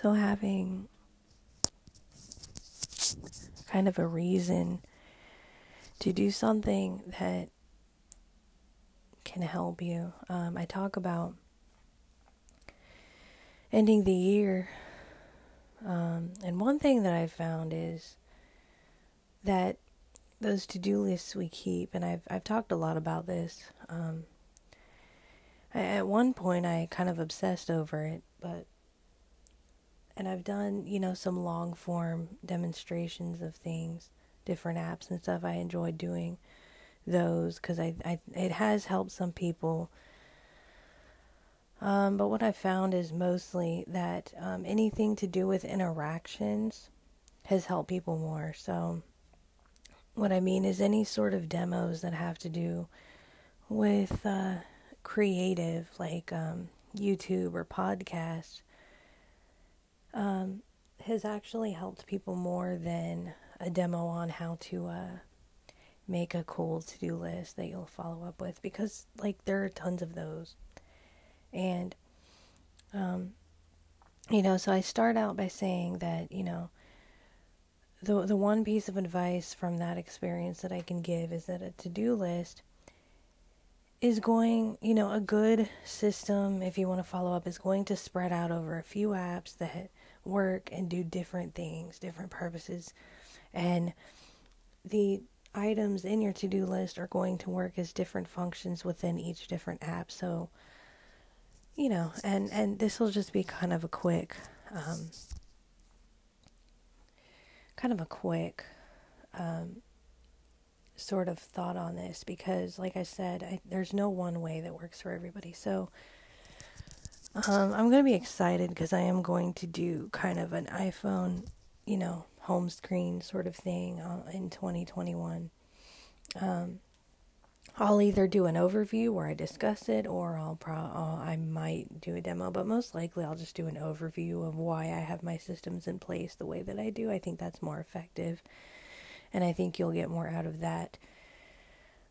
So having kind of a reason to do something that can help you. Um, I talk about ending the year. Um, and one thing that I've found is that those to do lists we keep, and I've, I've talked a lot about this. Um, I, at one point, I kind of obsessed over it, but and I've done, you know, some long form demonstrations of things, different apps and stuff. I enjoy doing those because I, I, it has helped some people. Um, but what I found is mostly that um, anything to do with interactions has helped people more. So, what I mean is any sort of demos that have to do with uh, creative, like um, YouTube or podcasts, um, has actually helped people more than a demo on how to uh, make a cool to do list that you'll follow up with because, like, there are tons of those. And, um, you know, so I start out by saying that, you know, the the one piece of advice from that experience that I can give is that a to-do list is going, you know, a good system if you want to follow up is going to spread out over a few apps that work and do different things, different purposes. And the items in your to do list are going to work as different functions within each different app. So, you know, and, and this will just be kind of a quick, um, kind of a quick, um, sort of thought on this because, like I said, I, there's no one way that works for everybody. So, um, I'm going to be excited because I am going to do kind of an iPhone, you know, home screen sort of thing uh, in 2021. Um, I'll either do an overview where I discuss it, or I'll pro I'll, I might do a demo, but most likely I'll just do an overview of why I have my systems in place the way that I do. I think that's more effective, and I think you'll get more out of that.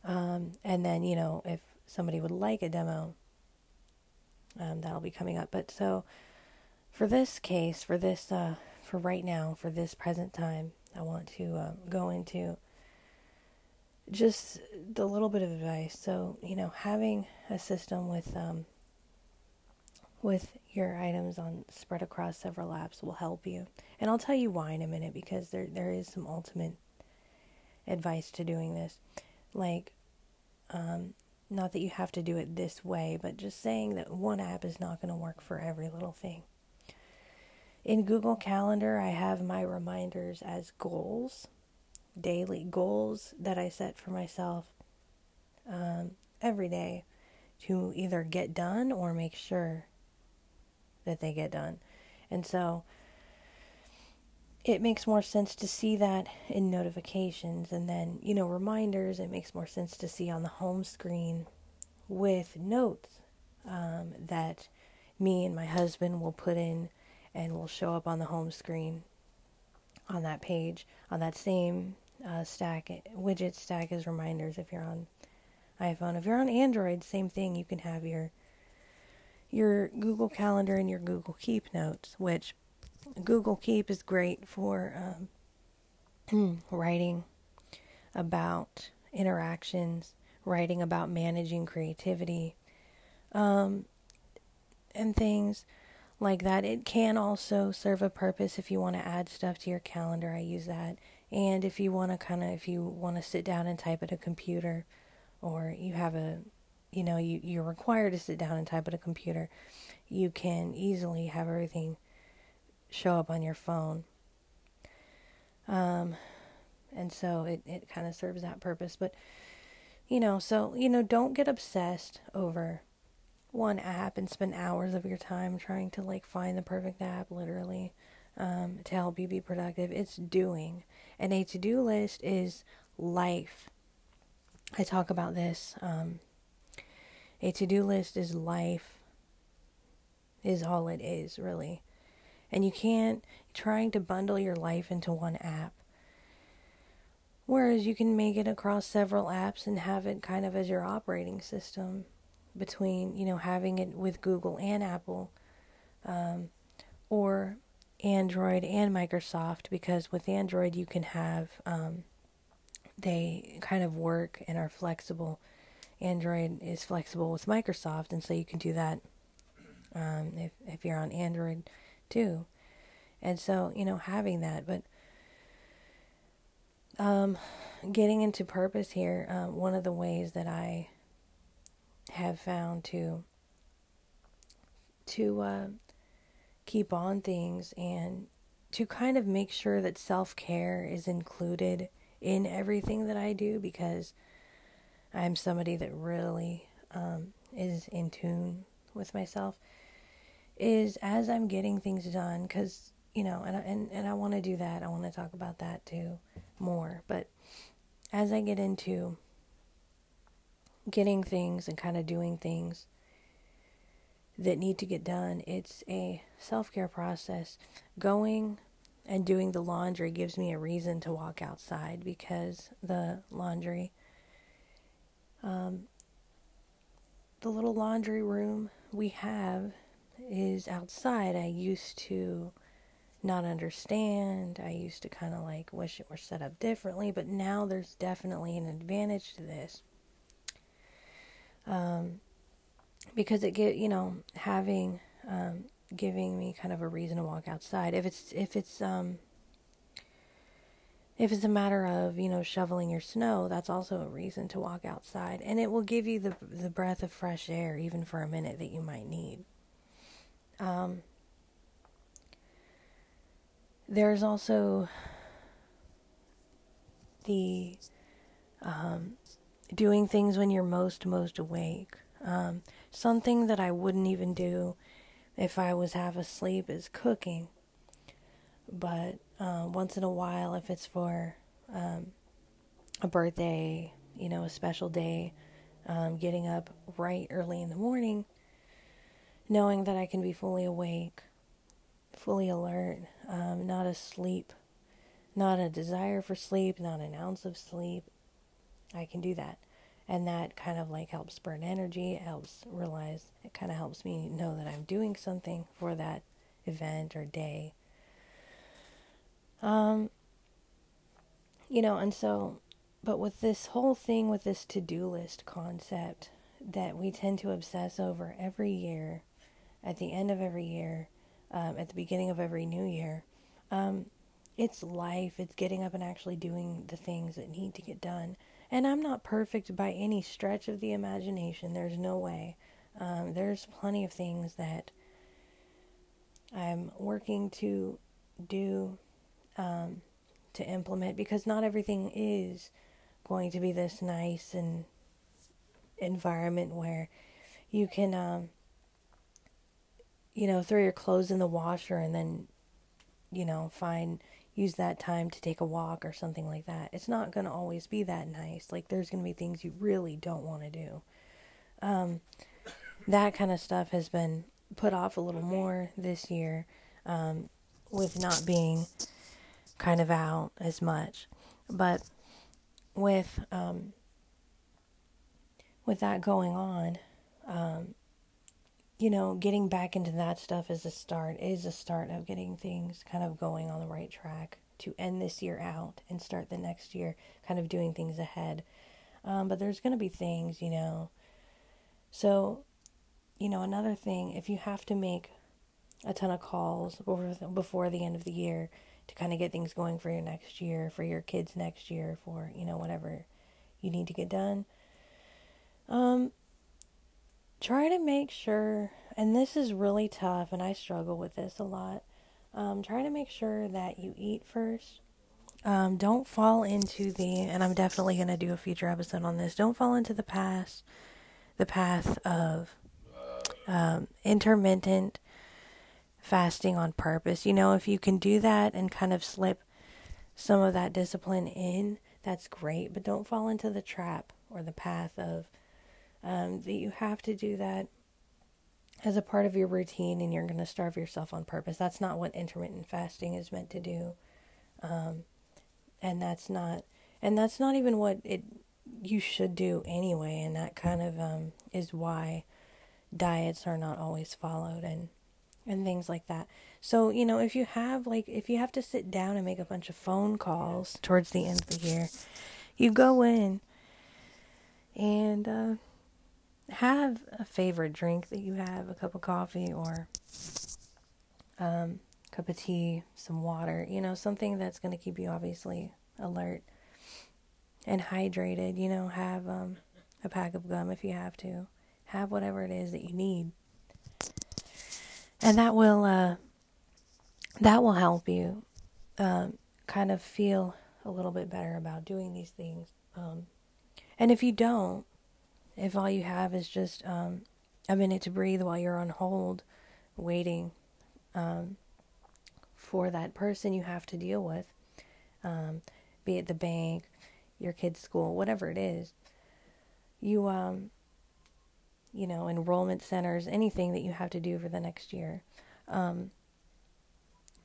Um, and then you know if somebody would like a demo, um, that'll be coming up. But so for this case, for this, uh, for right now, for this present time, I want to uh, go into just a little bit of advice. So you know, having a system with um, with your items on spread across several apps will help you, and I'll tell you why in a minute because there there is some ultimate advice to doing this, like um, not that you have to do it this way, but just saying that one app is not going to work for every little thing. In Google Calendar, I have my reminders as goals, daily goals that I set for myself um, every day to either get done or make sure that they get done. And so it makes more sense to see that in notifications and then, you know, reminders. It makes more sense to see on the home screen with notes um, that me and my husband will put in and will show up on the home screen on that page, on that same uh, stack, widget stack as reminders if you're on iPhone. If you're on Android, same thing. You can have your your Google Calendar and your Google Keep notes, which Google Keep is great for um, writing about interactions, writing about managing creativity, um, and things like that. It can also serve a purpose if you want to add stuff to your calendar. I use that. And if you want to kind of, if you want to sit down and type at a computer, or you have a, you know, you, you're required to sit down and type at a computer, you can easily have everything show up on your phone. Um, and so it, it kind of serves that purpose. But, you know, so, you know, don't get obsessed over one app and spend hours of your time trying to like find the perfect app, literally, um, to help you be productive. It's doing. And a to do list is life. I talk about this. Um, a to do list is life, is all it is, really. And you can't trying to bundle your life into one app. Whereas you can make it across several apps and have it kind of as your operating system between, you know, having it with Google and Apple, um, or Android and Microsoft because with Android you can have um, they kind of work and are flexible. Android is flexible with Microsoft, and so you can do that um, if if you're on Android too. And so you know having that, but um, getting into purpose here, um, one of the ways that I have found to to uh, keep on things and to kind of make sure that self care is included in everything that I do because I'm somebody that really um, is in tune with myself. Is as I'm getting things done, because you know, and and and I want to do that. I want to talk about that too more. But as I get into getting things and kind of doing things that need to get done, it's a self care process. Going and doing the laundry gives me a reason to walk outside because the laundry, um, the little laundry room we have is outside. I used to not understand. I used to kind of like wish it were set up differently, but now there's definitely an advantage to this. Um, because it get you know having um, giving me kind of a reason to walk outside. If it's if it's um if it's a matter of you know shoveling your snow, that's also a reason to walk outside, and it will give you the the breath of fresh air even for a minute that you might need. Um, there's also the um, doing things when you're most most awake. Um, something that I wouldn't even do if I was half asleep is cooking. But uh, once in a while, if it's for um, a birthday, you know, a special day, um, getting up right early in the morning, knowing that I can be fully awake, fully alert, um, not asleep, not a desire for sleep, not an ounce of sleep, I can do that. And that kind of like helps burn energy helps realize it kind of helps me know that i'm doing something for that event or day. Um you know and so but with this whole thing with this to-do list concept that we tend to obsess over every year at the end of every year um, at the beginning of every new year um, it's life it's getting up and actually doing the things that need to get done and I'm not perfect by any stretch of the imagination. There's no way. Um, there's plenty of things that I'm working to do, um, to implement, because not everything is going to be this nice and environment where you can, um, you know, throw your clothes in the washer and then, you know, find use that time to take a walk or something like that. It's not going to always be that nice. Like, there's going to be things you really don't want to do. Um, that kind of stuff has been put off a little more this year um, with not being kind of out as much. But with um, with that going on, um, you know, getting back into that stuff is a start, is a start of getting things kind of going on the right track to end this year out and start the next year kind of doing things ahead. Um, but there's going to be things, you know. So, you know, another thing, if you have to make a ton of calls before, before the end of the year to kind of get things going for your next year, for your kids next year, for, you know, whatever you need to get done. Um, try to make sure, and this is really tough, and I struggle with this a lot. Um, try to make sure that you eat first. Um, don't fall into the, and I'm definitely going to do a future episode on this. Don't fall into the past, the path of um, intermittent fasting on purpose. You know, if you can do that and kind of slip some of that discipline in, that's great. But don't fall into the trap or the path of um, that you have to do that as a part of your routine and you're going to starve yourself on purpose. That's not what intermittent fasting is meant to do. Um, and that's not and that's not even what it you should do anyway and that kind of um, is why diets are not always followed and and things like that. So, you know, if you have like if you have to sit down and make a bunch of phone calls towards the end of the year, you go in and uh, have a favorite drink that you have, a cup of coffee or um, cup of tea, some water, you know, something that's going to keep you obviously alert and hydrated, you know, have um, a pack of gum if you have to. Have whatever it is that you need. And that will uh, that will help you um, kind of feel a little bit better about doing these things. Um, and if you don't, if all you have is just um, a minute to breathe while you're on hold, waiting um, for that person you have to deal with, um, be it the bank, your kid's school, whatever it is, you um, you know, enrollment centers, anything that you have to do for the next year. Um,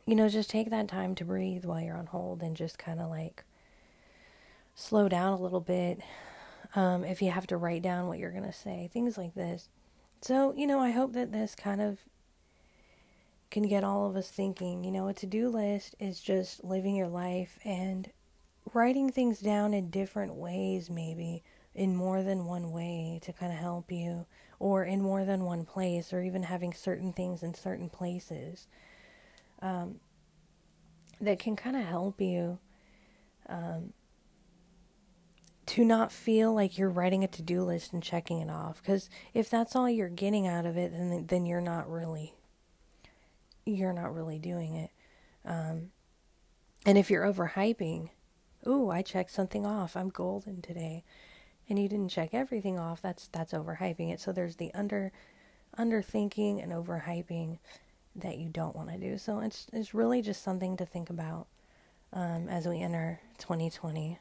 you know, just take that time to breathe while you're on hold and just kind of like slow down a little bit. Um, if you have to write down what you're going to say, things like this. So, you know, I hope that this kind of can get all of us thinking. You know, a to do list is just living your life and writing things down in different ways, maybe in more than one way to kind of help you, or in more than one place, or even having certain things in certain places um, that can kind of help you um, to not feel like you're writing a to do list and checking it off. Because if that's all you're getting out of it, then then you're not really you're not really doing it. Um, and if you're overhyping, ooh, I checked something off. I'm golden today and you didn't check everything off, that's that's overhyping it. So there's the under underthinking and overhyping that you don't want to do. So it's it's really just something to think about um, as we enter 2020.